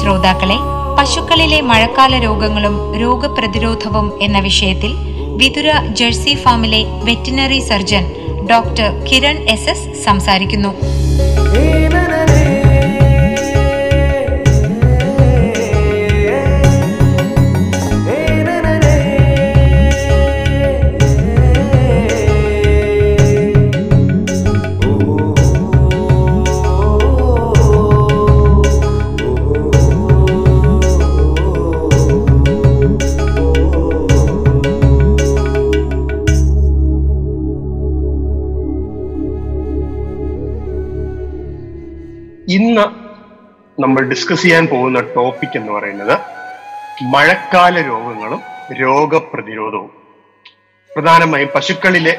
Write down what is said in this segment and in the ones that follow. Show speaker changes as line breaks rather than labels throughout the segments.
ശ്രോതാക്കളെ പശുക്കളിലെ മഴക്കാല രോഗങ്ങളും രോഗപ്രതിരോധവും എന്ന വിഷയത്തിൽ വിതുര ജേഴ്സി ഫാമിലെ veterinary surgeon doctor Kiran S S സംസാരിക്കുന്നു.
നമ്മൾ ഡിസ്കസ് ചെയ്യാൻ പോകുന്ന ടോപ്പിക് എന്ന് പറയുന്നത് മഴക്കാല രോഗങ്ങളും രോഗപ്രതിരോധവും. പ്രധാനമായും പശുക്കളിലെ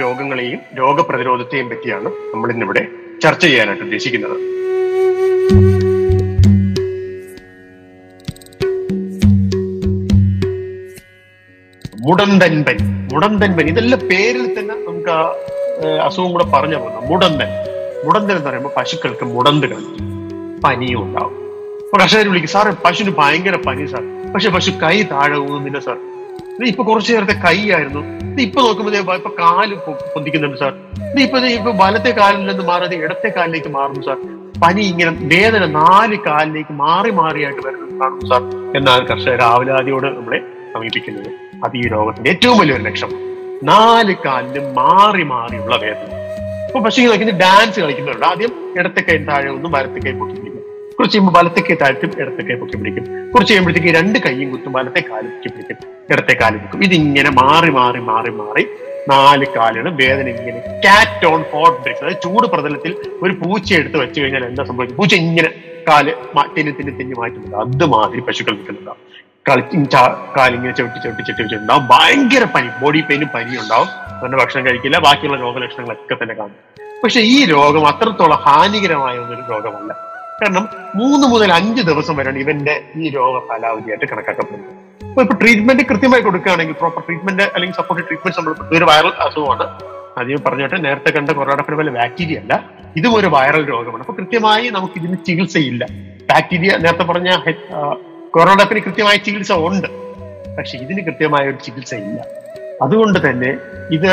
രോഗങ്ങളെയും രോഗപ്രതിരോധത്തെയും പറ്റിയാണ് നമ്മൾ ഇന്നിവിടെ ചർച്ച ചെയ്യാനായിട്ട് ഉദ്ദേശിക്കുന്നത്. മുടന്തൻപൻ മുടന്തൻപൻ ഇതെല്ലാം പേരിൽ തന്നെ നമുക്ക് അസുഖം കൂടെ പറഞ്ഞു പോകുന്നു. മുടന്തൻ. മുടന്തൻ എന്ന് പറയുമ്പോൾ പശുക്കൾക്ക് മുടന്ത് പനിയും ഉണ്ടാവും കർഷകർ വിളിക്കും സാറേ പശുവിന് ഭയങ്കര പനി സാർ. പക്ഷെ പശു കൈ താഴെ ഊന്നുന്നില്ല സാർ. ഇപ്പൊ കുറച്ചു നേരത്തെ കൈ ആയിരുന്നു ഇപ്പൊ നോക്കുമ്പോൾ ഇപ്പൊ കാൽ പൊന്തിക്കുന്നുണ്ട് സാർ. ഇപ്പൊ ഇപ്പൊ വലത്തെ കാലിൽ നിന്ന് മാറാതെ ഇടത്തെ കാലിലേക്ക് മാറുന്നു സാർ. പനി ഇങ്ങനെ വേദന നാല് കാലിലേക്ക് മാറി മാറിയായിട്ട് വരുന്നത് കാണുന്നു സാർ. എന്നാണ് കർഷകർ ആവലാതിയോട് നമ്മളെ സമീപിക്കുന്നത് അത് ഈ രോഗത്തിന്റെ ഏറ്റവും വലിയൊരു ലക്ഷ്യം നാല് കാലിലും മാറി മാറിയുള്ള വേദന. ഇപ്പൊ പക്ഷേ കളിക്കുന്ന ഡാൻസ് കളിക്കുന്നുണ്ട്. ആദ്യം ഇടത്തെ കൈ താഴെ ഒന്നും വലത്തെ കൈ പൊക്കി പിടിക്കും കുറച്ച് കഴിയുമ്പോൾ വലത്തേക്ക് താഴ്ത്തും ഇടത്തേക്ക് പൊക്കി പിടിക്കും. കുറച്ച് കഴിയുമ്പോഴത്തേക്ക് രണ്ട് കൈയും കുത്തും വലത്തെ കാൽ പൊക്കി പിടിക്കും ഇടത്തെ കാൽ പൊക്കും. ഇതിങ്ങനെ മാറി മാറി മാറി മാറി നാല് കാലുകൾ വേദന ഇങ്ങനെ കാറ്റ് ഓൺ ഹോട്ട് അതായത് ചൂട് പ്രതലത്തിൽ ഒരു പൂച്ച എടുത്ത് വെച്ച് കഴിഞ്ഞാൽ എന്താ സംഭവിക്കും? പൂച്ച ഇങ്ങനെ കാൽ തിന്നി തിന്നി തിന്നി മാറ്റുന്നുണ്ട് അതുമാതിരി പശുക്കൾ നിൽക്കുന്നുണ്ടാവും. കളിച്ച് കാലിങ്ങനെ ചവിട്ടി ചവിട്ടി ചവിട്ടി വെച്ചിട്ടുണ്ടാവും ഭയങ്കര പനി ബോഡി പെയിനും പനിയും ഉണ്ടാവും. അവരുടെ ഭക്ഷണം കഴിക്കില്ല. ബാക്കിയുള്ള രോഗലക്ഷണങ്ങളൊക്കെ തന്നെ കാണും. പക്ഷെ ഈ രോഗം അത്രത്തോളം ഹാനികരമായ ഒരു രോഗമല്ല. കാരണം മൂന്ന് മുതൽ അഞ്ച് ദിവസം വരെയാണ് ഇവന്റെ ഈ രോഗ കാലാവധിയായിട്ട് കണക്കാക്കപ്പെടുന്നത്. അപ്പൊ ഇപ്പൊ ട്രീറ്റ്മെന്റ് കൃത്യമായി കൊടുക്കുകയാണെങ്കിൽ പ്രോപ്പർ ട്രീറ്റ്മെന്റ് അല്ലെങ്കിൽ സപ്പോർട്ട് ട്രീറ്റ്മെന്റ് നമ്മൾ ഒരു വൈറൽ അസുഖമാണ്. ആദ്യം പറഞ്ഞിട്ട് നേരത്തെ കണ്ട കൊറോണ പോലെ ബാക്ടീരിയ അല്ല ഇതും ഒരു വൈറൽ രോഗമാണ്. അപ്പൊ കൃത്യമായി നമുക്ക് ഇതിന് ചികിത്സയില്ല. ബാക്ടീരിയ നേരത്തെ പറഞ്ഞ കൊറോണപ്പിന് കൃത്യമായ ചികിത്സ ഉണ്ട്. പക്ഷെ ഇതിന് കൃത്യമായ ഒരു ചികിത്സ ഇല്ല അതുകൊണ്ട് തന്നെ ഇത്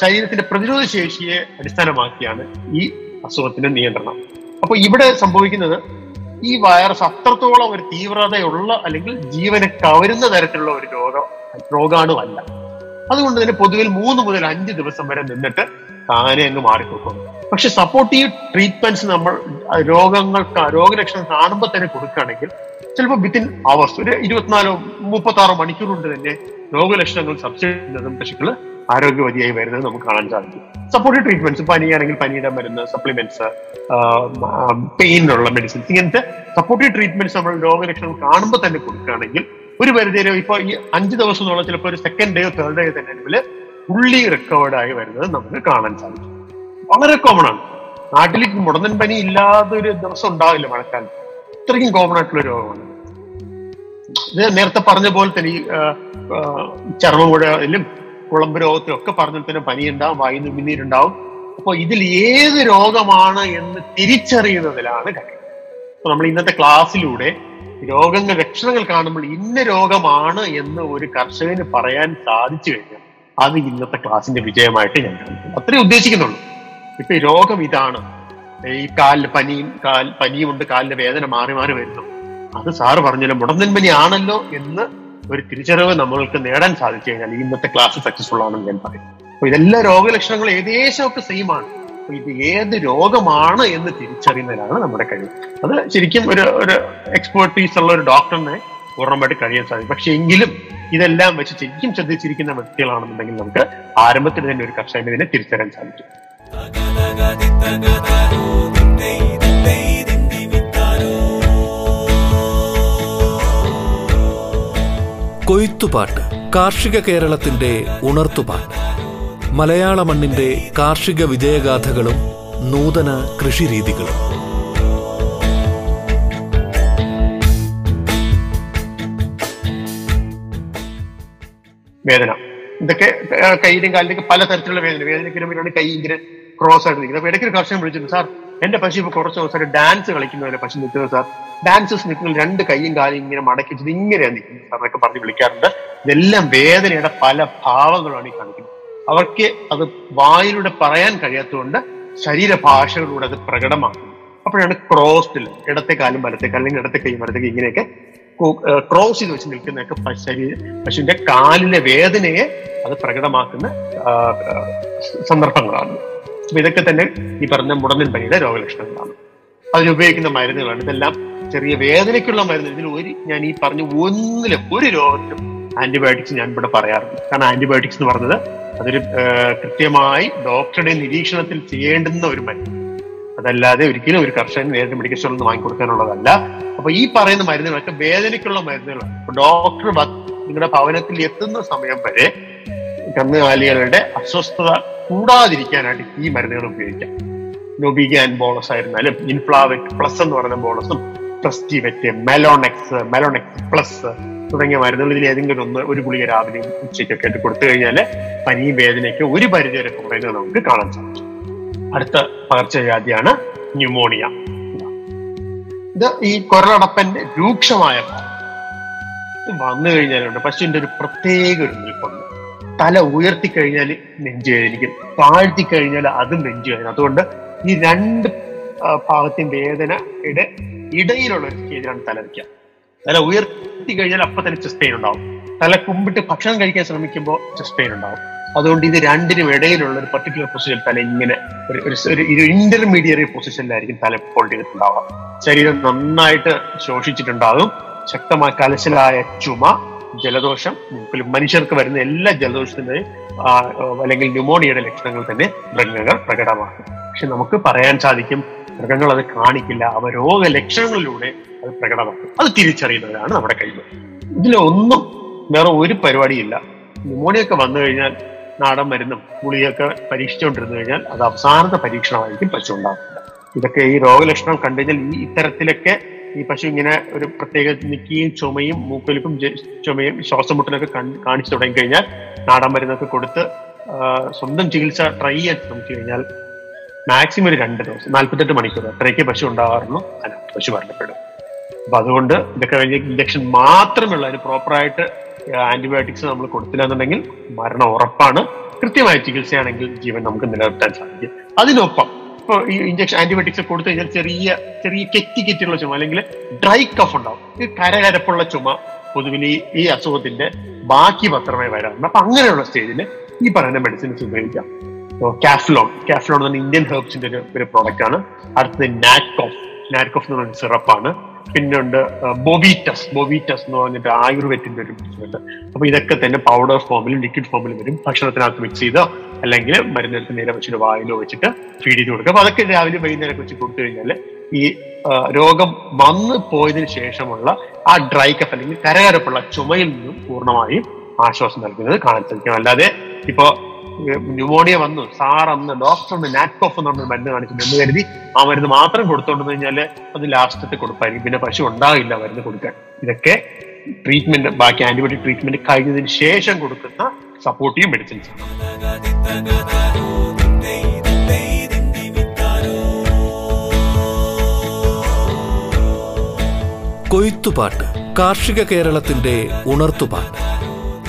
ശരീരത്തിന്റെ പ്രതിരോധ ശേഷിയെ അടിസ്ഥാനമാക്കിയാണ് ഈ അസുഖത്തിന്റെ നിയന്ത്രണം. അപ്പൊ ഇവിടെ സംഭവിക്കുന്നത് ഈ വൈറസ് അത്രത്തോളം ഒരു തീവ്രതയുള്ള അല്ലെങ്കിൽ ജീവനെ കവരുന്ന തരത്തിലുള്ള ഒരു രോഗം രോഗാണുമല്ല അതുകൊണ്ട് തന്നെ പൊതുവിൽ മൂന്ന് മുതൽ അഞ്ച് ദിവസം വരെ നിന്നിട്ട് താനെ അങ്ങ് മാറിക്കൊടുക്കും. പക്ഷെ സപ്പോർട്ടീവ് ട്രീറ്റ്മെന്റ്സ് നമ്മൾ രോഗങ്ങൾ രോഗലക്ഷണം കാണുമ്പോൾ തന്നെ കൊടുക്കുകയാണെങ്കിൽ ചിലപ്പോൾ വിത്തിൻ അവേഴ്സ് ഒരു ഇരുപത്തിനാലോ മുപ്പത്തി ആറോ മണിക്കൂർ കൊണ്ട് തന്നെ രോഗലക്ഷണങ്ങൾ സബ്സിഡി പശുക്കൾ ആരോഗ്യവതിയായി വരുന്നത് നമുക്ക് കാണാൻ സാധിക്കും. സപ്പോർട്ടീവ് ട്രീറ്റ്മെന്റ്സ് പനിയാണെങ്കിൽ പനിയുടെ മരുന്ന് സപ്ലിമെന്റ്സ് പെയിനുള്ള മെഡിസിൻസ് ഇങ്ങനത്തെ സപ്പോർട്ടീവ് ട്രീറ്റ്മെന്റ്സ് നമ്മൾ രോഗലക്ഷണം കാണുമ്പോൾ തന്നെ കൊടുക്കുകയാണെങ്കിൽ ഒരു പരിധിവരെ ഇപ്പൊ ഈ അഞ്ച് ദിവസം എന്നുള്ള ചിലപ്പോൾ ഒരു സെക്കൻഡ് ഡേയോ തേർഡ് ഡേയോ തന്നെ ആണെങ്കിൽ ഫുള്ളി റിക്കവേർഡ് ആയി വരുന്നത് നമുക്ക് കാണാൻ സാധിക്കും. വളരെ കോമൺ ആണ്. നാട്ടിൽ മുടന്തൻ പനി ഇല്ലാതെ ഒരു ദിവസം ഉണ്ടാവില്ല മഴക്കാലത്ത് ഇത്രയും കോമൺ ആയിട്ടുള്ള രോഗമാണ്. ഇത് നേരത്തെ പറഞ്ഞ പോലെ തന്നെ ഈ ചർമ്മമുഴയിലും കുളമ്പ് രോഗത്തിലും ഒക്കെ പറഞ്ഞ തന്നെ പനി ഉണ്ടാവും വായു പിന്നീരുണ്ടാവും അപ്പൊ ഇതിൽ ഏത് രോഗമാണ് എന്ന് തിരിച്ചറിയുന്നതിലാണ് കാര്യം അപ്പോൾ നമ്മൾ ഇന്നത്തെ ക്ലാസ്സിലൂടെ രോഗങ്ങൾ ലക്ഷണങ്ങൾ കാണുമ്പോൾ ഇന്ന രോഗമാണ് എന്ന് ഒരു കർഷകന് പറയാൻ സാധിച്ചു കഴിഞ്ഞാൽ അത് ഇന്നത്തെ ക്ലാസ്സിന്റെ വിജയമായിട്ട് ഞാൻ കാണുന്നു അത്രേ ഉദ്ദേശിക്കുന്നുള്ളൂ. ഇപ്പൊ രോഗം ഇതാണ്. ഈ കാലിൽ പനിയും കാൽ പനിയുമുണ്ട് കാലിന്റെ വേദന മാറി മാറി വരുന്നു. അത് സാറ് പറഞ്ഞല്ലോ മുടന്തൻ പനി ആണല്ലോ എന്ന് ഒരു തിരിച്ചറിവ് നമ്മൾക്ക് നേടാൻ സാധിച്ചു കഴിഞ്ഞാൽ ഇന്നത്തെ ക്ലാസ് സക്സസ്ഫുൾ ആണെന്ന് ഞാൻ പറയും. അപ്പൊ ഇതെല്ലാ രോഗലക്ഷണങ്ങളും ഏകദേശം ഒക്കെ സെയിം ആണ്. അപ്പൊ ഇത് ഏത് രോഗമാണ് എന്ന് തിരിച്ചറിയുന്നതിനാണ് നമ്മുടെ കഴിവ്. അത് ശരിക്കും ഒരു ഒരു എക്സ്പേർട്ടീസ് ഉള്ള ഒരു ഡോക്ടറിനെ പൂർണമായിട്ട് കഴിയാൻ സാധിക്കും. പക്ഷെ എങ്കിലും ഇതെല്ലാം വെച്ച് ശരിക്കും ശ്രദ്ധിച്ചിരിക്കുന്ന വ്യക്തികളാണെന്നുണ്ടെങ്കിൽ നമുക്ക് ആരംഭത്തിൽ തന്നെ ഒരു കർഷകനെ തിരിച്ചറിയാൻ സാധിക്കും.
കൊയ്ത്തുപാട്ട് കാർഷിക കേരളത്തിന്റെ ഉണർത്തുപാട്ട്. മലയാള മണ്ണിന്റെ കാർഷിക വിജയഗാഥകളും നൂതന കൃഷിരീതികളും.
വേദന. ഇതൊക്കെ കയ്യിലും കാലിലൊക്കെ പലതരത്തിലുള്ള പല തരത്തിലുള്ള വേദന വേദനയ്ക്ക് കൈ ഇങ്ങനെ ക്രോസ് ആയിട്ട് നിൽക്കുന്നത്. അപ്പൊ ഇടയ്ക്ക് ഒരു കർഷകൻ വിളിച്ചിട്ടുണ്ട് സാർ എന്റെ പശു ഇപ്പൊ കുറച്ച് ദിവസമായിട്ട് ഡാൻസ് പോലെ പശു നിൽക്കുന്നത് സാർ. ഡാൻസസ് നിൽക്കുന്ന രണ്ട് കൈയും കാലും ഇങ്ങനെ മടക്കി ഇങ്ങനെയാണ് നിൽക്കുന്നത്. സാർ എന്നൊക്കെ പറഞ്ഞ് വിളിക്കാറുണ്ട്. ഇതെല്ലാം വേദനയുടെ പല ഭാവങ്ങളാണ് ഈ കാണിക്കുന്നത് അവർക്ക് അത് വായിലൂടെ പറയാൻ കഴിയാത്തതുകൊണ്ട് ശരീരഭാഷകളിലൂടെ അത് പ്രകടമാക്കുന്നു. അപ്പോഴാണ് ക്രോസ്ഡിൽ ഇടത്തെ കാലും വലത്തെ കാലും അല്ലെങ്കിൽ ഇടത്തെ കൈയും വലത്തേക്ക് ഇങ്ങനെയൊക്കെ ക്രോസ് ചെയ്ത് വെച്ച് നിൽക്കുന്നതൊക്കെ ശരീര പശുവിന്റെ കാലിലെ വേദനയെ അത് പ്രകടമാക്കുന്ന സന്ദർഭങ്ങളാണ്. അപ്പൊ ഇതൊക്കെ തന്നെ ഈ പറഞ്ഞ മുടന്തൻ പനിയുടെ രോഗലക്ഷണങ്ങളാണ്. അതിനുപയോഗിക്കുന്ന മരുന്നുകളാണ്. ഇതെല്ലാം ചെറിയ വേദനയ്ക്കുള്ള മരുന്ന്. ഇതിൽ ഒരു ഞാൻ ഈ പറഞ്ഞ ഒന്നിലും ഒരു രോഗത്തിലും ആന്റിബയോട്ടിക്സ് ഞാൻ ഇവിടെ പറയാറുണ്ട് കാരണം ആന്റിബയോട്ടിക്സ് എന്ന് പറഞ്ഞത് അതൊരു കൃത്യമായി ഡോക്ടറുടെ നിരീക്ഷണത്തിൽ ചെയ്യേണ്ടുന്ന ഒരു മരുന്ന്. അതല്ലാതെ ഒരിക്കലും ഒരു കർഷകൻ നേരിട്ട് മെഡിക്കൽ സ്റ്റോറിൽ നിന്ന് വാങ്ങിക്കൊടുക്കാനുള്ളതല്ല അപ്പൊ ഈ പറയുന്ന മരുന്നുകളൊക്കെ വേദനയ്ക്കുള്ള മരുന്നുകളാണ്. ഡോക്ടർ നിങ്ങളുടെ ഭവനത്തിൽ എത്തുന്ന സമയം വരെ കന്നുകാലികളുടെ അസ്വസ്ഥത കൂടാതിരിക്കാനായിട്ട് ഈ മരുന്നുകൾ ഉപയോഗിക്കാം. നൊബിഗാൻ ബോളസ് ആയിരുന്നാലും ഇൻഫ്ലാവെറ്റ് പ്ലസ് എന്ന് പറയുന്ന ബോളസും പ്രസ്റ്റിവെറ്റ് മെലോണെക്സ് മെലോണെക്സ് പ്ലസ് തുടങ്ങിയ മരുന്നുകൾ ഇതിൽ ഏതെങ്കിലും ഒന്ന് ഒരു ഗുളിക രാവിലെയും ഉച്ചയ്ക്കൊക്കെ ആയിട്ട് കൊടുത്തു കഴിഞ്ഞാൽ പനിയും വേദനയൊക്കെ ഒരു പരിധി വരെ കുറയുന്നത് നമുക്ക് കാണാൻ സാധിക്കും. അടുത്ത പകർച്ചവ്യാധിയാണ് ന്യൂമോണിയ ഇത് ഈ കുരളടപ്പന്റെ രൂക്ഷമായ വന്നു കഴിഞ്ഞാലുണ്ട്. പശുവിന്റെ ഒരു പ്രത്യേക ഒരു നിൽപ്പുണ്ട് തല ഉയർത്തി കഴിഞ്ഞാൽ നെഞ്ചു വേദനിക്കും താഴ്ത്തി കഴിഞ്ഞാൽ അതും നെഞ്ചു വേദന അതുകൊണ്ട് ഈ രണ്ട് ഭാഗത്തിന്റെ വേദനയുടെ ഇടയിലുള്ള ഒരു സ്റ്റേജിലാണ് തല വയ്ക്കുക തല ഉയർത്തി കഴിഞ്ഞാൽ അപ്പൊ തന്നെ ചെസ്റ്റ് പെയിൻ ഉണ്ടാവും. തല കുമ്പിട്ട് ഭക്ഷണം കഴിക്കാൻ ശ്രമിക്കുമ്പോൾ ചെസ്റ്റ് പെയിൻ ഉണ്ടാവും. അതുകൊണ്ട് ഇത് രണ്ടിനും ഇടയിലുള്ള ഒരു പർട്ടിക്കുലർ പൊസിഷൻ തല ഇങ്ങനെ ഒരു ഒരു ഇന്റർമീഡിയറി പൊസിഷനിലായിരിക്കും തല ഫോൾഡ് ചെയ്തിട്ടുണ്ടാവുക ശരീരം നന്നായിട്ട് ശോഷിച്ചിട്ടുണ്ടാകും. ശക്തമായ കലശലായ ചുമ ജലദോഷം മനുഷ്യർക്ക് വരുന്ന എല്ലാ ജലദോഷത്തിന്റെയും അല്ലെങ്കിൽ ന്യൂമോണിയയുടെ ലക്ഷണങ്ങൾ തന്നെ മൃഗങ്ങൾ പ്രകടമാക്കും. പക്ഷെ നമുക്ക് പറയാൻ സാധിക്കും മൃഗങ്ങൾ അത് കാണിക്കില്ല. അവ രോഗ ലക്ഷണങ്ങളിലൂടെ അത് പ്രകടമാക്കും. അത് തിരിച്ചറിയുന്നവരാണ് നമ്മുടെ കഴിവ് ഇതിലൊന്നും വേറെ ഒരു പരിപാടിയില്ല. ന്യൂമോണിയ ഒക്കെ വന്നു കഴിഞ്ഞാൽ നാടൻ മരുന്നും ഗുളിയൊക്കെ പരീക്ഷിച്ചുകൊണ്ടിരുന്നു കഴിഞ്ഞാൽ അത് അവസാനത്തെ പരീക്ഷണമായിരിക്കും പശു ഉണ്ടാകുന്നത് ഇതൊക്കെ ഈ രോഗലക്ഷണം കണ്ടു കഴിഞ്ഞാൽ ഈ ഇത്തരത്തിലൊക്കെ ഈ പശു ഇങ്ങനെ ഒരു പ്രത്യേക നിക്കുകയും ചുമയും മൂക്കൊലിപ്പും ചുമയും ശ്വാസം മുട്ടലൊക്കെ കൺ- കാണിച്ചു തുടങ്ങി കഴിഞ്ഞാൽ നാടൻ മരുന്നൊക്കെ കൊടുത്ത് സ്വന്തം ചികിത്സ ട്രൈ ചെയ്യാൻ ശ്രമിച്ചു കഴിഞ്ഞാൽ മാക്സിമം ഒരു രണ്ട് ദിവസം നാൽപ്പത്തെട്ട് മണിക്കൂർ അത്രയ്ക്ക് പശു ഉണ്ടാകാറുള്ളൂ അല്ല പശു മരണപ്പെടും. അപ്പൊ അതുകൊണ്ട് ഇതൊക്കെ കഴിഞ്ഞ ഇഞ്ചക്ഷൻ മാത്രമുള്ള അതിന് പ്രോപ്പറായിട്ട് ആന്റിബയോട്ടിക്സ് നമ്മൾ കൊടുത്തില്ല എന്നുണ്ടെങ്കിൽ മരണം ഉറപ്പാണ്. കൃത്യമായ ചികിത്സയാണെങ്കിൽ ജീവൻ നമുക്ക് നിലനിർത്താൻ സാധിക്കും. അതിനൊപ്പം ഇപ്പൊ ഈ ഇഞ്ചക്ഷൻ ആന്റിബയോട്ടിക്സ് കൊടുത്തു കഴിഞ്ഞാൽ ചെറിയ ചെറിയ കെറ്റി കെറ്റിയുള്ള ചുമ അല്ലെങ്കിൽ ഡ്രൈ കഫ് ഉണ്ടാവും. ഈ കരകരപ്പുള്ള ചുമ പൊതുവിൽ ഈ ഈ അസുഖത്തിന്റെ ബാക്കി പത്രമേ വരാറുണ്ട്. അപ്പൊ അങ്ങനെയുള്ള സ്റ്റേജിൽ ഈ പറയുന്ന മെഡിസിൻസ് ഉപയോഗിക്കാം. കാഫ്ലോൺ കാഫ്ലോൺ പറഞ്ഞ ഇന്ത്യൻ ഹെർബ്സിന്റെ ഒരു പ്രോഡക്റ്റ് ആണ്. അടുത്തത് നാറ്റ്കോഫ് നാറ്റ്കോഫ് എന്ന് പറയുന്ന സിറപ്പാണ് പിന്നെ ഉണ്ട് ബൊബീറ്റസ് ബൊബീറ്റസ് എന്ന് പറഞ്ഞിട്ട് ആയുർവേദത്തിന്റെ ഒരു ഉണ്ട് അപ്പൊ ഇതൊക്കെ തന്നെ പൗഡർ ഫോമിലും ലിക്വിഡ് ഫോമിലും വരും. ഭക്ഷണത്തിനകത്ത് മിക്സ് ചെയ്തോ അല്ലെങ്കിൽ മരുന്നെടുത്ത് നേരെ വെച്ചിട്ട് വായിലോ വെച്ചിട്ട് ഫീഡ് ചെയ്ത് കൊടുക്കുക അപ്പൊ അതൊക്കെ രാവിലെ വൈകുന്നേരം വെച്ച് കൊടുത്തു കഴിഞ്ഞാൽ ഈ രോഗം വന്നു പോയതിനു ശേഷമുള്ള ആ ഡ്രൈ കഫ് അല്ലെങ്കിൽ കരകരപ്പുള്ള ചുമയിൽ നിന്നും പൂർണമായും ആശ്വാസം നൽകുന്നത് കാണാൻ സാധിക്കും. അല്ലാതെ ഇപ്പോ ന്യൂമോണിയ വന്നു. സാർ അന്ന് ഡോക്ടർ ഒന്ന് നാറ്റ്കോഫ് എന്ന് പറഞ്ഞ മരുന്ന് കാണിക്കുന്നു എന്ന് കരുതി ആ മരുന്ന് മാത്രം കൊടുത്തോണ്ട് കഴിഞ്ഞാൽ അത് ലാസ്റ്റത്തെ കൊടുപ്പായിരിക്കും. പിന്നെ പശു ഉണ്ടാവില്ല മരുന്ന് കൊടുക്കാൻ. ഇതൊക്കെ ട്രീറ്റ്മെന്റ് ബാക്കി ആന്റിബയോട്ടിക് ട്രീറ്റ്മെന്റ് കഴിഞ്ഞതിന് ശേഷം കൊടുക്കുന്ന സപ്പോർട്ടീവ് മെഡിസിൻസ് ആണ്.
കൊയ്ത്തുപാട്ട് കാർഷിക കേരളത്തിന്റെ ഉണർത്തുപാട്ട്.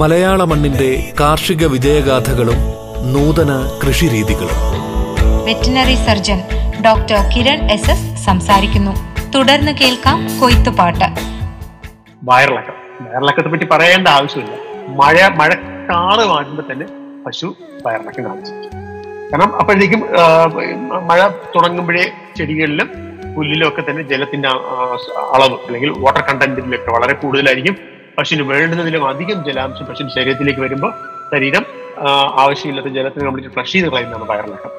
മലയാള മണ്ണിന്റെ കാർഷിക വിജയഗാഥകളും നൂതന കൃഷിരീതികളും.
Veterinary surgeon doctor Kiran S S സംസാരിക്കുന്നു. തുടർന്ന് കേൾക്കാം കൊയ്ത്തുപാട്ട്
വയറിളക്കം. വയറിളക്കത്തെ പറ്റി പറയേണ്ട ആവശ്യമില്ല. മഴ മഴക്കാറ് മാറ്റുമ്പോൾ തന്നെ പശു വയറിളക്കം കാണിച്ചു. കാരണം അപ്പോഴേക്കും മഴ തുടങ്ങുമ്പോഴേ ചെടികളിലും പുല്ലിലും ഒക്കെ തന്നെ ജലത്തിന്റെ അളവ് അല്ലെങ്കിൽ വാട്ടർ കണ്ടന്റിലൊക്കെ വളരെ കൂടുതലായിരിക്കും പശുവിന് വേണ്ടുന്നതിലും അധികം ജലാംശം പശുവിന്റെ ശരീരത്തിലേക്ക് വരുമ്പോൾ ശരീരം ആവശ്യമില്ലാത്ത ജലത്തിന് കംപ്ലീറ്റ് ഫ്ലഷ് ചെയ്ത് കളയുന്നതാണ് വയറിളക്കം.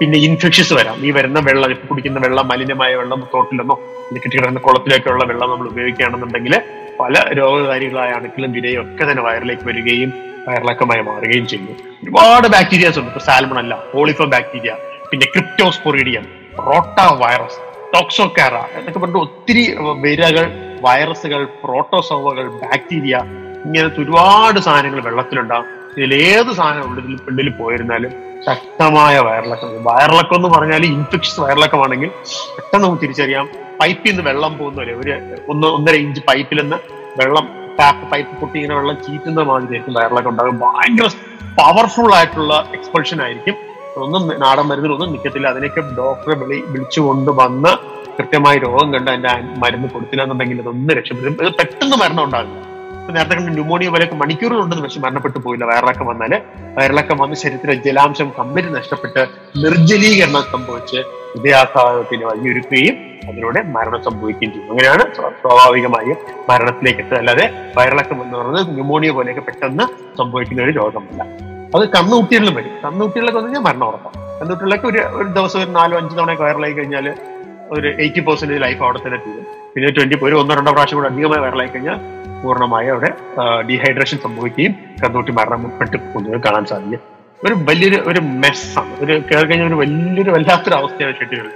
പിന്നെ ഇൻഫെക്ഷൻസ് വരാം. ഈ വരുന്ന വെള്ളം ഇപ്പൊ കുടിക്കുന്ന വെള്ളം മലിനമായ വെള്ളം തോട്ടിലെന്നോ അല്ലെങ്കിൽ കെട്ടിക്കിടക്കുന്ന കുളത്തിലേക്കുള്ള വെള്ളം നമ്മൾ ഉപയോഗിക്കുകയാണെന്നുണ്ടെങ്കിൽ പല രോഗകാരികളായ അണുക്കളും വിരയും ഒക്കെ തന്നെ വയറിലേക്ക് വരികയും വയറിളക്കമായി മാറുകയും ചെയ്യും. ഒരുപാട് ബാക്ടീരിയാസ് ഉണ്ട്. ഇപ്പൊ സാൽമണല്ല പോളിഫോ ബാക്ടീരിയ പിന്നെ ക്രിപ്റ്റോസ്പൊറീഡിയം റോട്ട വൈറസ് ടോക്സോക്കാറ എന്നൊക്കെ പറഞ്ഞിട്ട് ഒത്തിരി വിരകൾ വൈറസുകൾ പ്രോട്ടോസോവകൾ ബാക്ടീരിയ ഇങ്ങനത്തെ ഒരുപാട് സാധനങ്ങൾ വെള്ളത്തിലുണ്ടാകും ഇതിൽ ഏത് സാധനം ഉള്ളിൽ ഉള്ളിൽ പോയിരുന്നാലും ശക്തമായ വയറിളക്കം. വയറിളക്കം എന്ന് പറഞ്ഞാൽ ഇൻഫെക്ഷൻസ് വയറിളക്കമാണെങ്കിൽ പെട്ടെന്ന് നമുക്ക് തിരിച്ചറിയാം. പൈപ്പിൽ നിന്ന് വെള്ളം പോകുന്നവരെ ഒരു ഒന്ന് ഒന്നര ഇഞ്ച് പൈപ്പിൽ നിന്ന് വെള്ളം ടാപ്പ് പൈപ്പ് പൊട്ടി ഇങ്ങനെ വെള്ളം ചീറ്റുന്ന മാതിരി ആയിരിക്കും വയറിളക്കം ഉണ്ടാകും ഭയങ്കര പവർഫുൾ ആയിട്ടുള്ള എക്സ്പൾഷൻ ആയിരിക്കും. ഒന്നും നാടൻ മരുന്നിലൊന്നും നിൽക്കത്തില്ല അതിനൊക്കെ ഡോക്ടറെ വിളി വിളിച്ചുകൊണ്ട് വന്ന് കൃത്യമായി രോഗം കണ്ട് അതിന്റെ മരുന്ന് കൊടുത്തില്ല എന്നുണ്ടെങ്കിൽ അതൊന്നും രക്ഷപ്പെടും. ഇത് പെട്ടെന്ന് മരണം ഉണ്ടാകില്ല ഇപ്പൊ നേരത്തെ കണ്ട ന്യൂമോണിയ പോലെയൊക്കെ മണിക്കൂറുകളുണ്ടെന്ന് പക്ഷെ മരണപ്പെട്ടു പോയില്ല. വയറിളക്കം വന്നാൽ വയറിളക്കം വന്ന് ശരീരത്തിലെ ജലാംശം കമ്പനി നഷ്ടപ്പെട്ട് നിർജലീകരണം സംഭവിച്ച് ഹൃദയാഘാതത്തിന് വഴിയൊരുക്കുകയും അതിലൂടെ മരണം സംഭവിക്കുകയും ചെയ്യും അങ്ങനെയാണ് സ്വാ- സ്വാഭാവികമായും മരണത്തിലേക്ക് എത്തുക. അല്ലാതെ വയറിളക്കം എന്ന് പറയുന്നത് ന്യൂമോണിയ പോലെയൊക്കെ പെട്ടെന്ന് സംഭവിക്കുന്ന ഒരു രോഗമല്ല. അത് കണ്ണുകുട്ടികളിലും വരും. കണ്ണുകുട്ടികളിലൊക്കെ വന്നു കഴിഞ്ഞാൽ മരണം ഉറപ്പാണ്. കണ്ണുകുട്ടികളിലൊക്കെ ഒരു ഒരു ദിവസം ഒരു നാലോ അഞ്ച് തവണ വയറിളായി കഴിഞ്ഞാൽ ഒരു എയ്റ്റി പെർസെന്റേജ് ലൈഫ് അവിടെ തന്നെ തീരും. പിന്നെ ട്വന്റി ഒരു ഒന്നോ രണ്ടോ പ്രാവശ്യം കൂടെ അധികമായി വൈറലായി കഴിഞ്ഞാൽ പൂർണമായി അവിടെ ഡീഹൈഡ്രേഷൻ സംഭവിക്കുകയും കന്നുകുട്ടി മരണപ്പെട്ട് പോകുന്നത് കാണാൻ സാധിക്കും. ഒരു വലിയൊരു ഒരു മെസ്സാണ് ഒരു കയറി കഴിഞ്ഞാൽ ഒരു വലിയൊരു വല്ലാത്തൊരു അവസ്ഥയാണ് ഷെഡ്യൂൾ.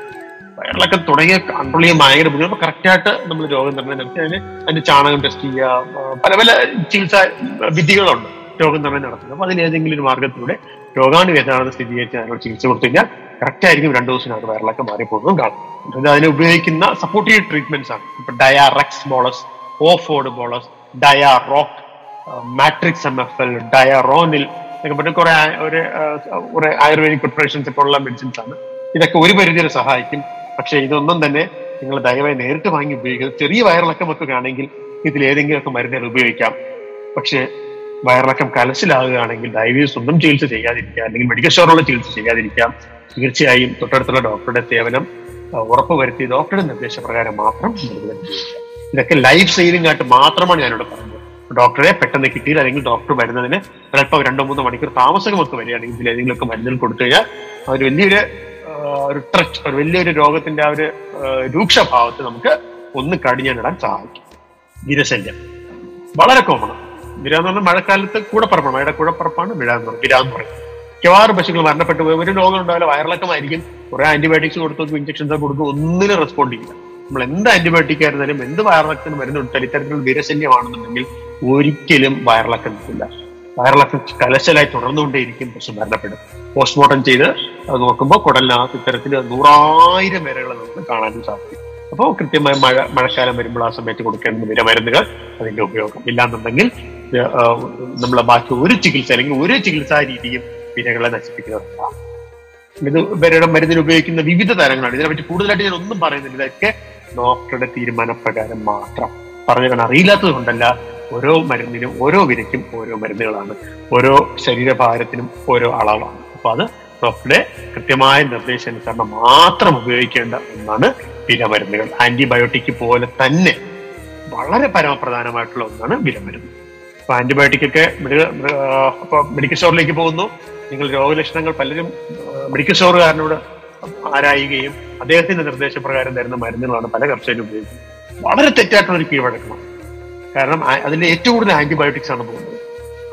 വയറിളക്കം തുടങ്ങിയ കൺട്രോൾ ചെയ്യാൻ ഭയങ്കര ബുദ്ധിമുട്ട് കറക്റ്റ് ആയിട്ട് നമ്മൾ രോഗം നിർണയം നടത്തി അതിന് അതിന്റെ ചാണകം ടെസ്റ്റ് ചെയ്യുക പല പല ചികിത്സാ വിധികളുണ്ട് രോഗം നിർണയം നടത്തുന്നത്. അപ്പൊ അതിന് ഏതെങ്കിലും ഒരു മാർഗത്തിലൂടെ രോഗാണു ഏതാണെന്ന് സ്ഥിരീകരിച്ച് അതിനോട് ചികിത്സ കൊടുത്തു കഴിഞ്ഞാൽ കറക്റ്റ് ആയിരിക്കും രണ്ടു ദിവസത്തിനകത്ത് വയറിളക്കം മാറിപ്പോകുന്നതും കാണും. അത് അതിന് ഉപയോഗിക്കുന്ന സപ്പോർട്ടീവ് ട്രീറ്റ്മെന്റ്സ് ആണ്. ഇപ്പൊ ഡയാറെക്സ് ബോളസ് ഓഫോർഡ് ബോളസ് ഡയാറോക്ക് മാട്രിക്സ് എം എഫ് എൽ ഡയറോനിൽ എന്നൊക്കെ പറഞ്ഞ കുറെ ഒരു ആയുർവേദിക് പ്രിപ്പറേഷൻസ് ഇപ്പോൾ ഉള്ള മെഡിസിൻസ് ആണ്. ഇതൊക്കെ ഒരു പരിധി വരെ സഹായിക്കും. പക്ഷേ ഇതൊന്നും തന്നെ നിങ്ങൾ ദയവായി നേരിട്ട് വാങ്ങി ഉപയോഗിക്കുന്നത് ചെറിയ വയറിളക്കം ഒക്കെ ആണെങ്കിൽ ഇതിൽ ഏതെങ്കിലുമൊക്കെ മരുന്നുകൾ ഉപയോഗിക്കാം. പക്ഷേ വയറിളക്കം കലശിലാകുകയാണെങ്കിൽ ഡയബറ്റീസ് ഒന്നും ചികിത്സ ചെയ്യാതിരിക്കുക. അല്ലെങ്കിൽ മെഡിക്കൽ സ്റ്റോറിലുള്ള ചികിത്സ ചെയ്യാതിരിക്കാം തീർച്ചയായും തൊട്ടടുത്തുള്ള ഡോക്ടറുടെ സേവനം ഉറപ്പുവരുത്തി ഡോക്ടറുടെ നിർദ്ദേശപ്രകാരം മാത്രം ഉപയോഗിക്കുക ഇതൊക്കെ ലൈഫ് സേവിംഗ് ആയിട്ട് മാത്രമാണ് ഞാനിവിടെ പറഞ്ഞത്. ഡോക്ടറെ പെട്ടെന്ന് കിട്ടിയില്ല അല്ലെങ്കിൽ ഡോക്ടർ വരുന്നതിന് ഒരല്പം രണ്ടോ മൂന്നോ മണിക്കൂർ താമസമൊക്കെ വരികയാണെങ്കിൽ ഇതിൽ ഏതെങ്കിലുമൊക്കെ മരുന്നുകൾ കൊടുത്തു കഴിഞ്ഞാൽ ഒരു വലിയൊരു ഒരു ട്രച്ച് ഒരു വലിയൊരു രോഗത്തിന്റെ ആ ഒരു രൂക്ഷഭാവത്തെ നമുക്ക് ഒന്ന് കടിഞ്ഞാനിടാൻ സഹായിക്കും. വിരശല്യം വളരെ കോമൺ വിര എന്ന് പറഞ്ഞാൽ മഴക്കാലത്ത് കൂടപ്പറപ്പാണ്. മഴയുടെ കൂടപ്പറപ്പാണ് വിഴ എന്ന് പറയുന്നത് വിര എന്ന് പറയുന്നത് മിക്കവാറും പശുക്കൾ മരണപ്പെട്ടു പോയി ഒരു രോഗം ഉണ്ടാവില്ല വയറിളക്കമായിരിക്കും. കുറെ ആന്റിബയോട്ടിക്സ് കൊടുത്തു ഇഞ്ചക്ഷൻസ് കൊടുക്കും ഒന്നിനും റെസ്പോണ്ട് ചെയ്യില്ല നമ്മൾ എന്ത് ആന്റിബയോട്ടിക് ആയിരുന്നാലും എന്ത് വയറിളക്കത്തിന് മരുന്ന് കൊടുത്താലും ഇത്തരത്തിലുള്ള വിരശല്യമാണെന്നുണ്ടെങ്കിൽ ഒരിക്കലും വയറിളക്കം ഇല്ല വയറിളക്കം കലശലായി തുടർന്നുകൊണ്ടേയിരിക്കും പശു മരണപ്പെടും പോസ്റ്റ്മോർട്ടം ചെയ്ത് അത് നോക്കുമ്പോൾ കുടലിനകത്ത് ഇത്തരത്തിൽ നൂറായിരം വരകളെ നമുക്ക് കാണാനും സാധിക്കും. അപ്പോൾ കൃത്യമായ മഴ മഴക്കാലം വരുമ്പോൾ ആ സമയത്ത് കൊടുക്കേണ്ട വിരമരുന്നുകൾ അതിന്റെ ഉപയോഗം. ഇല്ലാന്നുണ്ടെങ്കിൽ നമ്മളെ ബാക്കി ഒരു ചികിത്സ അല്ലെങ്കിൽ ഒരു ചികിത്സാ രീതിയും വിരകളെ നശിപ്പിക്കുന്നതാണ് ഇത് ഇവരുടെ മരുന്നിന് ഉപയോഗിക്കുന്ന വിവിധ തരങ്ങളാണ്. ഇതിനെപ്പറ്റി കൂടുതലായിട്ട് ഞാൻ ഒന്നും പറയുന്നില്ല. ഇതൊക്കെ ഡോക്ടറുടെ തീരുമാനപ്രകാരം മാത്രം പറഞ്ഞു കാരണം അറിയില്ലാത്തത് കൊണ്ടല്ല ഓരോ മരുന്നിനും ഓരോ വിരയ്ക്കും ഓരോ മരുന്നുകളാണ്. ഓരോ ശരീരഭാരത്തിനും ഓരോ അളവാണ്. അപ്പൊ അത് ഡോക്ടറുടെ കൃത്യമായ നിർദ്ദേശാനുസരണം മാത്രം ഉപയോഗിക്കേണ്ട ഒന്നാണ് വിരമരുന്നുകൾ ആന്റിബയോട്ടിക് പോലെ തന്നെ വളരെ പരമപ്രധാനമായിട്ടുള്ള ഒന്നാണ് വിരമരുന്ന് അപ്പൊ ആന്റിബയോട്ടിക് ഒക്കെ മെഡി- അപ്പൊ മെഡിക്കൽ സ്റ്റോറിലേക്ക് പോകുന്നു. നിങ്ങൾ രോഗലക്ഷണങ്ങൾ പലരും മെഡിക്കൽ സ്റ്റോറുകാരനോട് ആരായുകയും അദ്ദേഹത്തിന്റെ നിർദ്ദേശപ്രകാരം തരുന്ന മരുന്നുകളാണ് പല കർഷകരും ഉപയോഗിക്കുന്നത്. വളരെ തെറ്റായിട്ടുള്ള ഒരു കീഴടക്കണം കാരണം അതിൽ ഏറ്റവും കൂടുതൽ ആന്റിബയോട്ടിക്സ് ആണ് പോകുന്നത്.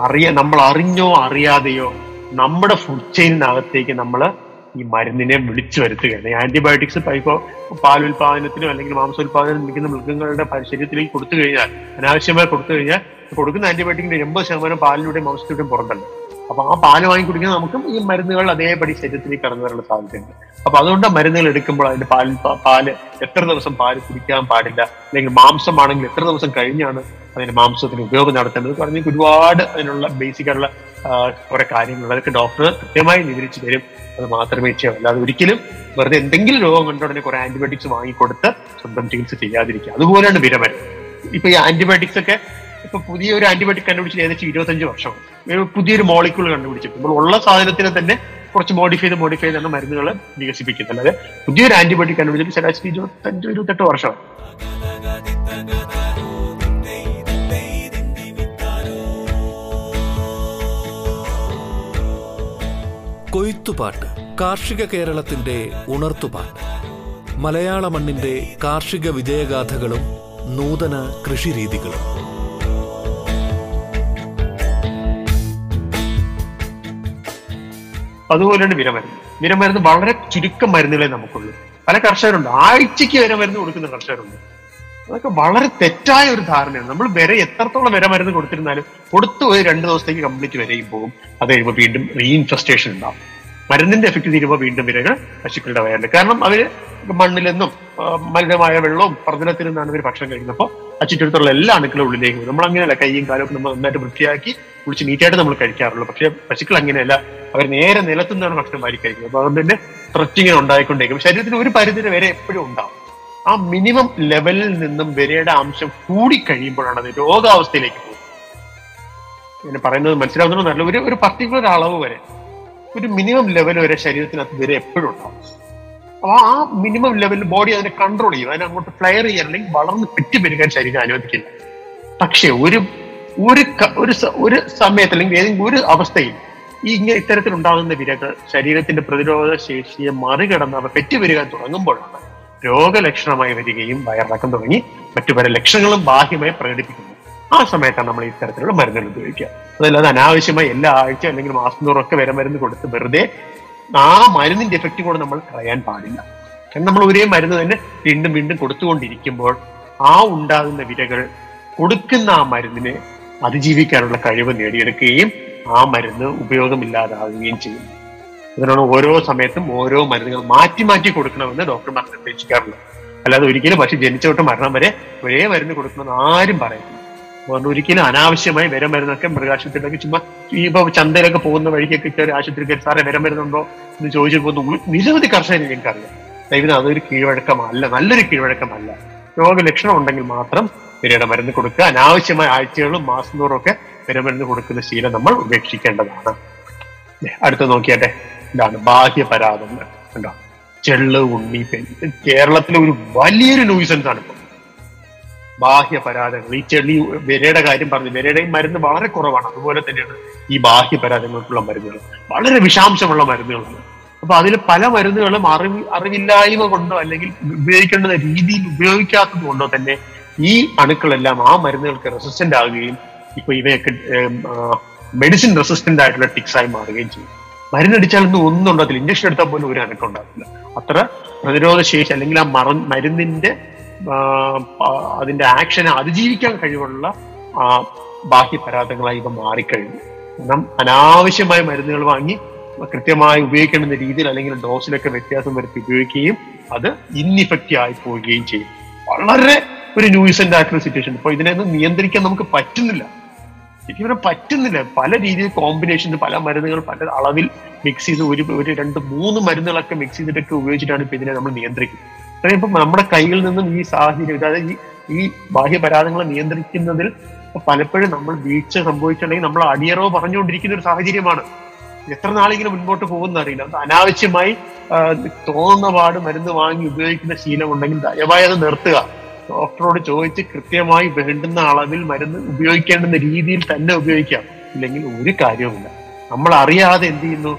അറിയ നമ്മൾ അറിഞ്ഞോ അറിയാതെയോ നമ്മുടെ ഫുഡ് ചെയിനകത്തേക്ക് നമ്മൾ ഈ മരുന്നിനെ വിളിച്ചു വരുത്തുകയാണ്. ആന്റിബയോട്ടിക്സ് ഇപ്പോൾ പാലുൽപാദനത്തിനും അല്ലെങ്കിൽ മാംസോൽപാദനം നിൽക്കുന്ന മൃഗങ്ങളുടെ ശരീരത്തിലേക്ക് കൊടുത്തു കഴിഞ്ഞാൽ അനാവശ്യമായി കൊടുത്തു കഴിഞ്ഞാൽ കൊടുക്കുന്ന ആന്റിബയോട്ടിക്കിന്റെ എൺപത് ശതമാനം പാലിലൂടെയും മാംസത്തിലൂടെയും പുറത്തല്ല അപ്പൊ ആ പാൽ വാങ്ങി കുടിക്കുന്ന നമുക്കും ഈ മരുന്നുകൾ അതേപടി ശരീരത്തിലേക്ക് കടന്നു വരാനുള്ള സാധ്യതയുണ്ട്. അപ്പൊ അതുകൊണ്ട് മരുന്നുകൾ എടുക്കുമ്പോൾ അതിന്റെ പാൽ പാൽ എത്ര ദിവസം പാൽ കുടിക്കാൻ പാടില്ല അല്ലെങ്കിൽ മാംസമാണെങ്കിൽ എത്ര ദിവസം കഴിഞ്ഞാണ് അതിന്റെ മാംസത്തിന് ഉപയോഗം നടത്തേണ്ടത്? പറഞ്ഞ് ഒരുപാട് അതിനുള്ള ബേസിക് ആയിട്ടുള്ള കുറെ കാര്യങ്ങൾ അതൊക്കെ ഡോക്ടർ കൃത്യമായി വിവരിച്ചു തരും. അത് മാത്രമേ ചെയ്യൂ അല്ലാതെ ഒരിക്കലും വെറുതെ എന്തെങ്കിലും രോഗം കണ്ട ഉടനെ കുറെ ആന്റിബയോട്ടിക്സ് വാങ്ങിക്കൊടുത്ത് സ്വന്തം ചികിത്സ ചെയ്യാതിരിക്കുക. അതുപോലെയാണ് വിരമരം ഇപ്പൊ ഈ ആന്റിബയോട്ടിക്സ് ഒക്കെ ഇപ്പൊ പുതിയൊരു ആന്റിബയോട്ടിക് കണ്ടുപിടിച്ചിട്ട് ഏകദേശം ഇരുപത്തഞ്ച് വർഷം. പുതിയൊരു മോളിക്യൂൾ കണ്ടുപിടിച്ചു നമ്മൾ ഉള്ള സാധനത്തിനെ തന്നെ കുറച്ച് മോഡിഫൈ ചെയ്ത് മോഡിഫൈ ചെയ്താണ് മരുന്നുകൾ വികസിപ്പിക്കുന്നത്. അല്ലാതെ പുതിയൊരു ആന്റിബയോട്ടിക് കണ്ടുപിടിച്ചിട്ട് ശരാശരി ഇരുപത്തഞ്ച് ഇരുപത്തെട്ട് വർഷം.
കൊയ്ത്തുപാട്ട് കാർഷിക കേരളത്തിന്റെ ഉണർത്തുപാട്ട്. മലയാള മണ്ണിന്റെ കാർഷിക വിജയഗാഥകളും നൂതന കൃഷിരീതികളും.
അതുപോലെയാണ് വിരമരുന്ന്. വിരമരുന്ന് വളരെ ചുരുക്കം മരുന്നുകളെ നമുക്കുള്ളൂ. പല കർഷകരുണ്ട്. ആഴ്ചയ്ക്ക് വിരമരുന്ന് കൊടുക്കുന്ന കർഷകരുണ്ട്. അതൊക്കെ വളരെ തെറ്റായ ഒരു ധാരണയാണ്. നമ്മൾ വരെ എത്രത്തോളം വരെ മരുന്ന് കൊടുത്തിരുന്നാലും കൊടുത്തു പോയി രണ്ട് ദിവസത്തേക്ക് കംപ്ലീറ്റ് വരെയും പോകും. അത് കഴിയുമ്പോൾ വീണ്ടും റീഇൻഫെസ്റ്റേഷൻ ഉണ്ടാവും. മരുന്നിന്റെ എഫക്ട് തീരുമ്പോൾ വീണ്ടും വിരകൾ പശുക്കളുടെ വയറിൽ കാരണം അവർ മണ്ണിൽ നിന്നും മലിനമായ വെള്ളവും പ്രതലത്തിൽ നിന്നാണ് ഇവർ ഭക്ഷണം കഴിക്കുന്നത്. അപ്പോൾ ആ ചുറ്റുവട്ടത്തുള്ള എല്ലാ അണുക്കളും ഉള്ളിലേക്ക് പോകും. നമ്മൾ അങ്ങനെയല്ല കൈയും കാലും നമ്മൾ നന്നായിട്ട് വൃത്തിയാക്കി കുളിച്ച് നീറ്റായിട്ട് നമ്മൾ കഴിക്കാറുള്ളൂ. പക്ഷേ പശുക്കൾ അങ്ങനെയല്ല. അവർ നേരെ നിലത്തുനിന്നാണ് ഭക്ഷണം വാരി കഴിക്കുന്നത്. അപ്പൊ അതുകൊണ്ട് തന്നെ സ്ട്രെച്ചിങ്ങനെ ഉണ്ടായിക്കൊണ്ടേക്കും ശരീരത്തിന് ഒരു പരിധി വരെ എപ്പോഴും ഉണ്ടാവും. ആ മിനിമം ലെവലിൽ നിന്നും വിരയുടെ അംശം കൂടി കഴിയുമ്പോഴാണ് അത് രോഗാവസ്ഥയിലേക്ക് പോകുന്നത്. ഇങ്ങനെ പറയുന്നത് മനസ്സിലാവുന്നത് നല്ല ഒരു ഒരു പർട്ടിക്കുലർ അളവ് വരെ. ഒരു മിനിമം ലെവൽ വരെ ശരീരത്തിനകത്ത് വിര എപ്പോഴും ഉണ്ടാവും. അപ്പൊ ആ മിനിമം ലെവലിൽ ബോഡി അതിനെ കൺട്രോൾ ചെയ്യും. അതിനെ അങ്ങോട്ട് ഫ്ലയർ ചെയ്യാൻ അല്ലെങ്കിൽ വളർന്ന് പെറ്റി പെരുകാൻ ശരീരം അനുവദിക്കില്ല. പക്ഷേ ഒരു ഒരു ഒരു ഒരു സമയത്ത് അല്ലെങ്കിൽ ഏതെങ്കിലും ഒരു അവസ്ഥയിൽ ഈ ഇങ്ങനെ ഇത്തരത്തിലുണ്ടാകുന്ന വിരകൾ ശരീരത്തിന്റെ പ്രതിരോധ ശേഷിയെ മറികടന്ന് അവ പെറ്റുപെരുകാൻ തുടങ്ങുമ്പോഴാണ് രോഗലക്ഷണമായി വരികയും വയറിളക്കം തുടങ്ങി മറ്റു പല ലക്ഷണങ്ങളും ബാഹ്യമായി പ്രകടിപ്പിക്കുന്നു. ആ സമയത്താണ് നമ്മൾ ഇത്തരത്തിലുള്ള മരുന്നുകൾ ഉപയോഗിക്കുക. അതല്ലാതെ അനാവശ്യമായി എല്ലാ ആഴ്ച അല്ലെങ്കിൽ മാസം തോറൊക്കെ വരെ മരുന്ന് കൊടുത്ത് വെറുതെ ആ മരുന്നിന്റെ എഫക്റ്റ് കൂടെ നമ്മൾ കളയാൻ പാടില്ല. കാരണം നമ്മൾ ഒരേ മരുന്ന് തന്നെ വീണ്ടും വീണ്ടും കൊടുത്തുകൊണ്ടിരിക്കുമ്പോൾ ആ ഉണ്ടാകുന്ന വിരകൾ കൊടുക്കുന്ന ആ മരുന്നിനെ അതിജീവിക്കാനുള്ള കഴിവ് നേടിയെടുക്കുകയും ആ മരുന്ന് ഉപയോഗമില്ലാതാകുകയും ചെയ്യും അതിനാണ് ഓരോ സമയത്തും ഓരോ മരുന്നുകൾ മാറ്റി മാറ്റി കൊടുക്കണമെന്ന് ഡോക്ടർമാർ നിർദ്ദേശിക്കാറുള്ളത് അല്ലാതെ ഒരിക്കലും പക്ഷെ ജനിച്ച തൊട്ട് മരണം വരെ ഒരേ മരുന്ന് കൊടുക്കണമെന്ന് ആരും പറയുന്നു അതുകൊണ്ട് ഒരിക്കലും അനാവശ്യമായി വിര മരുന്നൊക്കെ മൃഗാശുപത്രിയിലൊക്കെ ചുമ്മാ ഈ ഇപ്പൊ ചന്തയിലൊക്കെ പോകുന്ന വഴിക്കൊക്കെ കയറി ആശുപത്രി കയറി സാറേ വിര മരുന്നുണ്ടോ? എന്ന് ചോദിച്ചു പോകുന്ന നിരവധി കർഷകർ എനിക്കറിയാം. ദൈവം അതൊരു കീഴ്വഴക്കമല്ല നല്ലൊരു കീഴ്വഴക്കമല്ല. രോഗലക്ഷണം ഉണ്ടെങ്കിൽ മാത്രം വിരയുടെ മരുന്ന് കൊടുക്കുക. അനാവശ്യമായ ആഴ്ചകളും മാസം തോറും ഒക്കെ വിരമരുന്ന് കൊടുക്കുന്ന ശീലം നമ്മൾ ഉപേക്ഷിക്കേണ്ടതാണ്. അടുത്ത നോക്കിയാട്ടെ. ഇതാണ് ബാഹ്യപരാധങ്ങൾ കണ്ടോ? ചെള്ള് ഉണ്ണി ഇത് കേരളത്തിലെ ഒരു വലിയൊരു ന്യൂസൻസ് ആണ് ഇപ്പൊ. ബാഹ്യപരാധങ്ങൾ ഈ ചെളി വിരയുടെ കാര്യം പറഞ്ഞു. വിരയുടെയും മരുന്ന് വളരെ കുറവാണ്. അതുപോലെ തന്നെയാണ് ഈ ബാഹ്യ പരാതങ്ങൾക്കുള്ള മരുന്നുകൾ വളരെ വിഷാംശമുള്ള മരുന്നുകളാണ് അപ്പൊ അതിൽ പല മരുന്നുകളും അറിവ് അറിവില്ലായ്മ കൊണ്ടോ അല്ലെങ്കിൽ ഉപയോഗിക്കേണ്ട രീതിയിൽ ഉപയോഗിക്കാത്തത് കൊണ്ടോ തന്നെ ഈ അണുക്കളെല്ലാം ആ മരുന്നുകൾക്ക് റെസിസ്റ്റന്റ് ആവുകയും ഇപ്പൊ ഇവയൊക്കെ മെഡിസിൻ റെസിസ്റ്റന്റ് ആയിട്ടുള്ള ടിക്സ് ആയി മാറുകയും ചെയ്യും. മരുന്നടിച്ചാലൊന്നും ഒന്നും ഉണ്ടാകത്തില്ല. ഇഞ്ചക്ഷൻ എടുത്താൽ പോലും ഒരു അനക്കം ഉണ്ടാകില്ല അത്ര പ്രതിരോധ ശേഷി അല്ലെങ്കിൽ ആ മറ മരുന്നിന്റെ അതിന്റെ ആക്ഷനെ അതിജീവിക്കാൻ കഴിവുള്ള ആ ബാഹ്യപരാധങ്ങളായി ഇവ മാറിക്കഴിഞ്ഞു. കാരണം അനാവശ്യമായ മരുന്നുകൾ വാങ്ങി കൃത്യമായി ഉപയോഗിക്കേണ്ടുന്ന രീതിയിൽ അല്ലെങ്കിൽ ഡോസിലൊക്കെ വ്യത്യാസം വരുത്തി ഉപയോഗിക്കുകയും അത് ഇന്നിഫക്റ്റീവ് ആയി പോവുകയും ചെയ്യും വളരെ ഒരു ന്യൂസന്റ് ആയിട്ടുള്ള സിറ്റുവേഷൻ ഇപ്പൊ ഇതിനെ നിയന്ത്രിക്കാൻ നമുക്ക് പറ്റുന്നില്ല. പറഞ്ഞാൽ പറ്റുന്നില്ല. പല രീതിയിൽ കോമ്പിനേഷൻ പല മരുന്നുകൾ പല അളവിൽ മിക്സ് ചെയ്ത് ഒരു ഒരു രണ്ട് മൂന്ന് മരുന്നുകളൊക്കെ മിക്സ് ചെയ്തിട്ടൊക്കെ ഉപയോഗിച്ചിട്ടാണ് ഇപ്പൊ ഇതിനെ നമ്മൾ നിയന്ത്രിക്കുന്നത്. അതായത് ഇപ്പൊ നമ്മുടെ കയ്യിൽ നിന്നും ഈ സാഹചര്യം അതായത് ഈ ഈ ബാഹ്യപരാധങ്ങളെ നിയന്ത്രിക്കുന്നതിൽ പലപ്പോഴും നമ്മൾ വീഴ്ച സംഭവിച്ചിട്ടുണ്ടെങ്കിൽ നമ്മൾ അടിയറവ് പറഞ്ഞുകൊണ്ടിരിക്കുന്ന ഒരു സാഹചര്യമാണ്. എത്ര നാളിങ്ങനെ മുൻപോട്ട് പോകുന്ന അറിയില്ല. അത് അനാവശ്യമായി തോന്നുന്ന പാട് മരുന്ന് വാങ്ങി ഉപയോഗിക്കുന്ന ശീലമുണ്ടെങ്കിൽ ദയവായി അത് നിർത്തുക. ഡോക്ടറോട് ചോദിച്ച് കൃത്യമായി വേണ്ടുന്ന അളവിൽ മരുന്ന് ഉപയോഗിക്കേണ്ടുന്ന രീതിയിൽ തന്നെ ഉപയോഗിക്കാം. ഇല്ലെങ്കിൽ ഒരു കാര്യവുമില്ല. നമ്മൾ അറിയാതെ എന്ത് ചെയ്യുന്നു?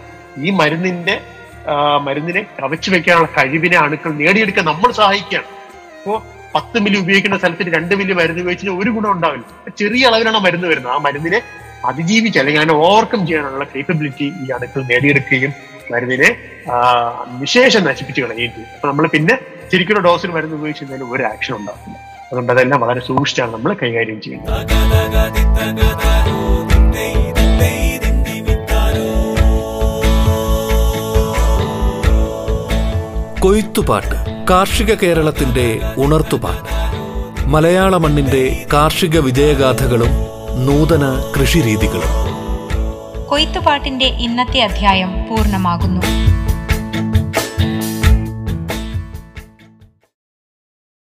ഈ മരുന്നിന്റെ മരുന്നിനെ കവച്ചു വെക്കാനുള്ള കഴിവിനെ അണുക്കൾ നേടിയെടുക്കാൻ നമ്മൾ സഹായിക്കുകയാണ്. അപ്പോൾ പത്ത് മില്ലി ഉപയോഗിക്കുന്ന സ്ഥലത്തിന് രണ്ട് മില്ലി മരുന്ന് ഉപയോഗിച്ചാൽ ഒരു ഗുണം ഉണ്ടാവില്ല. ചെറിയ അളവിലാണ് മരുന്ന് വരുന്നത്. ആ മരുന്നിനെ അതിജീവിച്ച് അല്ലെങ്കിൽ അതിനെ ഓവർകം ചെയ്യാനുള്ള കേപ്പബിലിറ്റി ഈ അണുക്കൾ നേടിയെടുക്കുകയും മരുന്നിനെ വിശേഷം നശിപ്പിച്ച് കളയുകയും ചെയ്യും. അപ്പൊ നമ്മൾ പിന്നെ ശരിക്കും ഡോസിൽ മരുന്ന് ഉപയോഗിച്ചിരുന്നതിന് ഒരു ആക്ഷൻ ഉണ്ടാക്കില്ല അതുകൊണ്ട് അതെല്ലാം വളരെ സൂക്ഷിച്ചാണ് നമ്മൾ കൈകാര്യം ചെയ്യുന്നത്.
കൊയ്ത്തുപാട്ട് കാർഷിക കേരളത്തിന്റെ ഉണർത്തുപാട്ട്. മലയാള മണ്ണിന്റെ കാർഷിക വിജയഗാഥകളും നൂതന കൃഷിരീതികളും.
കൊയ്ത്തുപാട്ടിന്റെ ഇന്നത്തെ അധ്യായം പൂർണമാകുന്നു.